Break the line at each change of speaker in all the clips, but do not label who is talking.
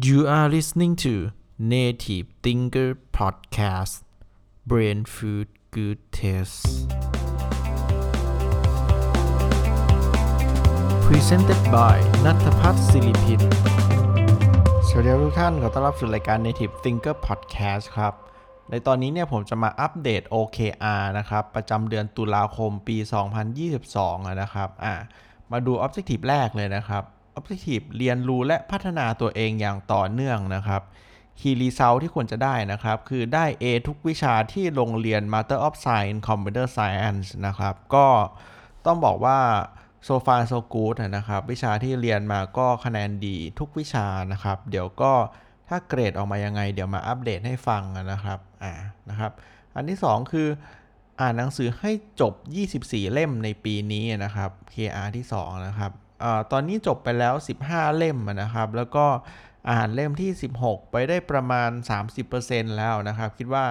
You are listening to Native Thinker Podcast Brain Food Good Taste Presented by นัทพัฒน์ศิริพินสวัสดีทุกท่าน ขอต้อนรับสู่รายการ Native Thinker Podcast ครับ ในตอนนี้เนี่ยผมจะมาอัปเดต OKR นะครับ ประจำเดือนตุลาคมปี 2022 นะครับ อ่ามาดู Objective แรกเลยนะครับ Objective เรียนรู้และพัฒนาตัวเองอย่างต่อเนื่องนะครับ Key Result ที่ควรจะได้นะครับ คือได้ A ทุกวิชาที่โรงเรียน Master of Science Computer Science นะครับ ก็ต้องบอกว่า so far so good นะครับ วิชาที่เรียนมาก็คะแนนดีทุกวิชานะครับ เดี๋ยวก็ถ้าเกรดออกมายังไง เดี๋ยวมาอัปเดตให้ฟังนะครับอ่านะครับ อันที่ 2 คืออ่านหนังสือให้จบ 24 เล่มในปีนี้นะครับ KR ที่ 2 นะครับ ตอนนี้จบไปแล้ว 15 เล่มนะครับ แล้วก็อ่านเล่มที่ 16 ไปได้ประมาณ 30%แล้วนะครับ คิดว่า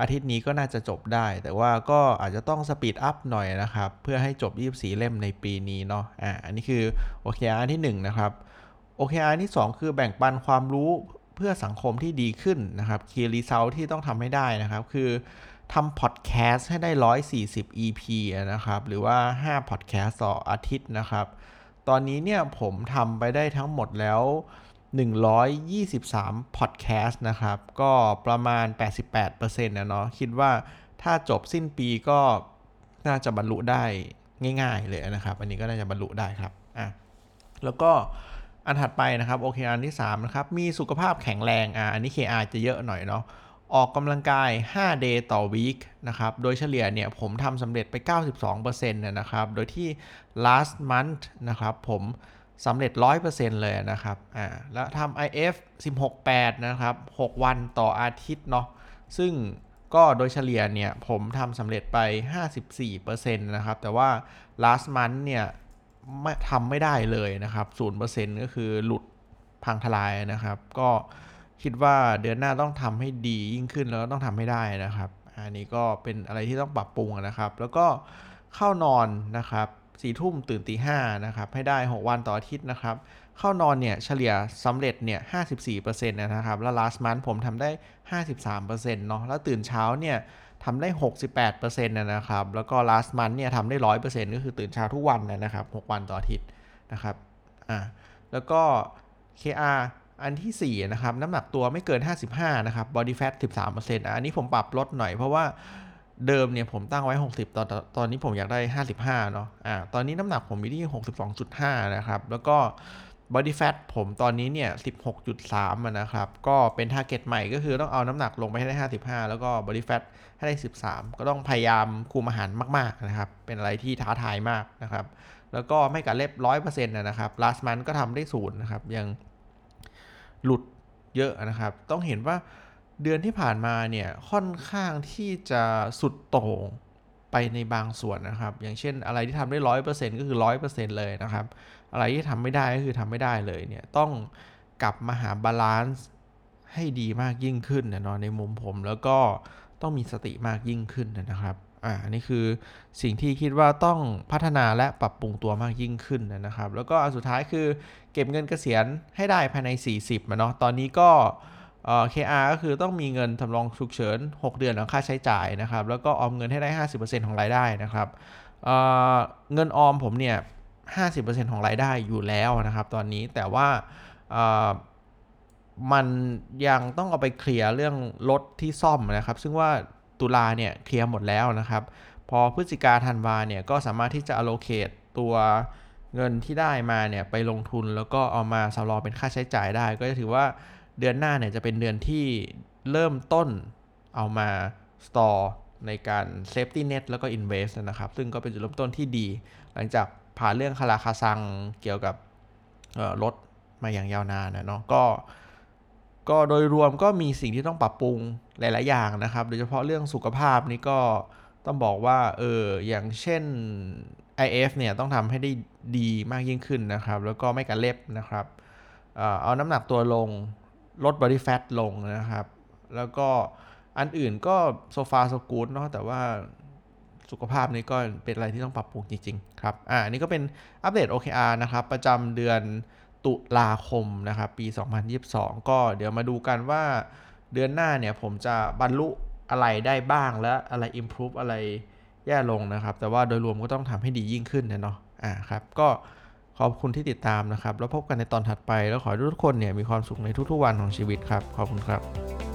อาทิตย์นี้ก็น่าจะจบได้ แต่ว่าก็อาจจะต้องสปีดอัพหน่อยนะครับ เพื่อให้จบ 24 เล่มในปีนี้เนาะอ่าอันนี้คือ OKR ที่ 1 นะครับ OKR ที่ 2 คือแบ่งปันความรู้เพื่อสังคมที่ดีขึ้นนะครับ Key Result ที่ต้องทำให้ได้นะครับ คือทำพอดแคสต์ให้ได้ 140 EP นะครับ หรือว่า 5 พอดแคสต์ต่ออาทิตย์นะครับ ตอนนี้เนี่ยผมทำไปได้ทั้งหมดแล้ว 123พอดแคสต์นะครับ ก็ประมาณ 88%นะเนาะคิดว่าถ้าจบสิ้นปีก็น่าจะบรรลุได้ง่าย ๆ เลยนะครับ อันนี้ก็น่าจะบรรลุได้ครับอะแล้วก็อันถัดไปนะครับ OKR ที่3นะครับมีสุขภาพแข็งแรงอะอันนี้ KR จะเยอะหน่อยเนาะ ออกกำลังกาย 5 day ต่อ week นะครับ โดยเฉลี่ยเนี่ยผมทำสำเร็จไป 92%นะครับ โดยที่ last month นะครับผมสำเร็จ 100%เลยนะครับ อ่า แล้วทำ IF 16-8 นะครับ 6 วันต่ออาทิตย์เนาะ ซึ่งก็โดยเฉลี่ยเนี่ยผมทำสำเร็จไป 54%นะครับ แต่ว่า last month เนี่ยไม่ทำไม่ได้เลยนะครับ 0%ก็คือหลุดพังทลายนะครับ ก็ คิดว่าเดือนหน้าต้องทำให้ดียิ่งขึ้นแล้วต้องทำให้ได้นะครับ อันนี้ก็เป็นอะไรที่ต้องปรับปรุงนะครับ แล้วก็เข้านอนนะครับสี่ทุ่มตื่นตีห้านะครับ ให้ได้ 6 วันต่ออาทิตย์นะครับ เข้านอนเนี่ยเฉลี่ยสำเร็จเนี่ย54%นะครับ แล้ว last month ผมทำได้53%เนาะ แล้วตื่นเช้าเนี่ยทำได้68%นะครับ แล้วก็ last month เนี่ยทำได้100%ก็คือตื่นเช้าทุกวันนะครับ6วันต่ออาทิตย์นะครับ อ่า แล้วก็ KR อันที่4นะครับน้ำหนักตัวไม่เกิน 55 นะครับ body fat 13%อันนี้ผมปรับลดหน่อยเพราะว่าเดิมเนี่ยผมตั้งไว้ 60 ตอนตอนนี้ผมอยากได้ 55 เนาะอ่าตอนนี้น้ำหนักผมมีที่ 62.5 นะครับ แล้วก็ body fat ผมตอนนี้เนี่ย 16.3 นะครับ ก็เป็น target ใหม่ก็คือต้องเอาน้ำหนักลงไปให้ได้ 55 แล้วก็ body fat ให้ได้ 13 ก็ต้องพยายามคุมอาหารมาก ๆ นะครับ เป็นอะไรที่ท้าทายมากนะครับ แล้วก็ไม่กัดเล็บ 100%นะครับ last month ก็ทำได้ศูนย์นะครับยัง หลุดเยอะนะครับ ต้องเห็นว่าเดือนที่ผ่านมาเนี่ยค่อนข้างที่จะสุดโต่งไปในบางส่วนนะครับ อย่างเช่นอะไรที่ทำได้ร้อยเปอร์เซ็นก็คือร้อยเปอร์เซ็นเลยนะครับ อะไรที่ทำไม่ได้ก็คือทำไม่ได้เลยเนี่ยต้องกลับมาหา balance ให้ดีมากยิ่งขึ้นนะเนาะในมุมผมแล้วก็ ต้องมีสติมากยิ่งขึ้นนะครับอ่าอันนี้คือสิ่งที่คิดว่าต้องพัฒนาและปรับปรุงตัวมากยิ่งขึ้นนะครับ แล้วก็อันสุดท้ายคือเก็บเงินเกษียณให้ได้ภายใน 40มาเนาะตอนนี้ก็เออ KR ก็คือต้องมีเงินสำรองฉุกเฉิน 6 เดือนของค่าใช้จ่ายนะครับ แล้วก็ออมเงินให้ได้ 50%ของรายได้นะครับเเงินออมผมเนี่ย 50%ของรายได้อยู่แล้วนะครับ ตอนนี้แต่ว่า มันยังต้องเอาไปเคลียร์เรื่องรถที่ซ่อมนะครับ ซึ่งว่าตุลาเนี่ยเคลียร์หมดแล้วนะครับ พอพฤศจิกาธันวาเนี่ยก็สามารถที่จะ allocate ตัวเงินที่ได้มาเนี่ยไปลงทุนแล้วก็เอามาสำรองเป็นค่าใช้จ่ายได้ ก็จะถือว่าเดือนหน้าเนี่ยจะเป็นเดือนที่เริ่มต้นเอามา store ในการ safety net แล้วก็ invest นะครับ ซึ่งก็เป็นจุดเริ่มต้นที่ดี หลังจากผ่านเรื่องคาราคาซังเกี่ยวกับรถมาอย่างยาวนานนะเนาะก็ ก็โดยรวมก็มีสิ่งที่ต้องปรับปรุงหลาย ๆ อย่างนะครับ โดยเฉพาะเรื่องสุขภาพนี่ก็ต้องบอกว่าเอออย่างเช่น IF เนี่ยต้องทำให้ได้ดีมากยิ่งขึ้นนะครับ แล้วก็ไม่กัดเล็บนะครับเอาน้ำหนักตัวลงลด body fat ลงนะครับ แล้วก็อันอื่นก็ so far so good เนาะแต่ว่าสุขภาพนี้ก็เป็นอะไรที่ต้องปรับปรุงจริง ๆ ครับ อ่านี่ก็เป็นอัปเดต OKR นะครับ ประจำเดือน ตุลาคมนะครับปี 2022 ก็เดี๋ยวมาดูกันว่าเดือนหน้าเนี่ยผมจะบรรลุอะไรได้บ้างและอะไร improve อะไรแย่ลงนะครับ แต่ว่าโดยรวมก็ต้องทำให้ดียิ่งขึ้นนะเนาะอ่าครับก็ขอบคุณที่ติดตามนะครับ แล้วพบกันในตอนถัดไปแล้วขอให้ทุกคนเนี่ยมีความสุขในทุกๆวันของชีวิตครับ ขอบคุณครับ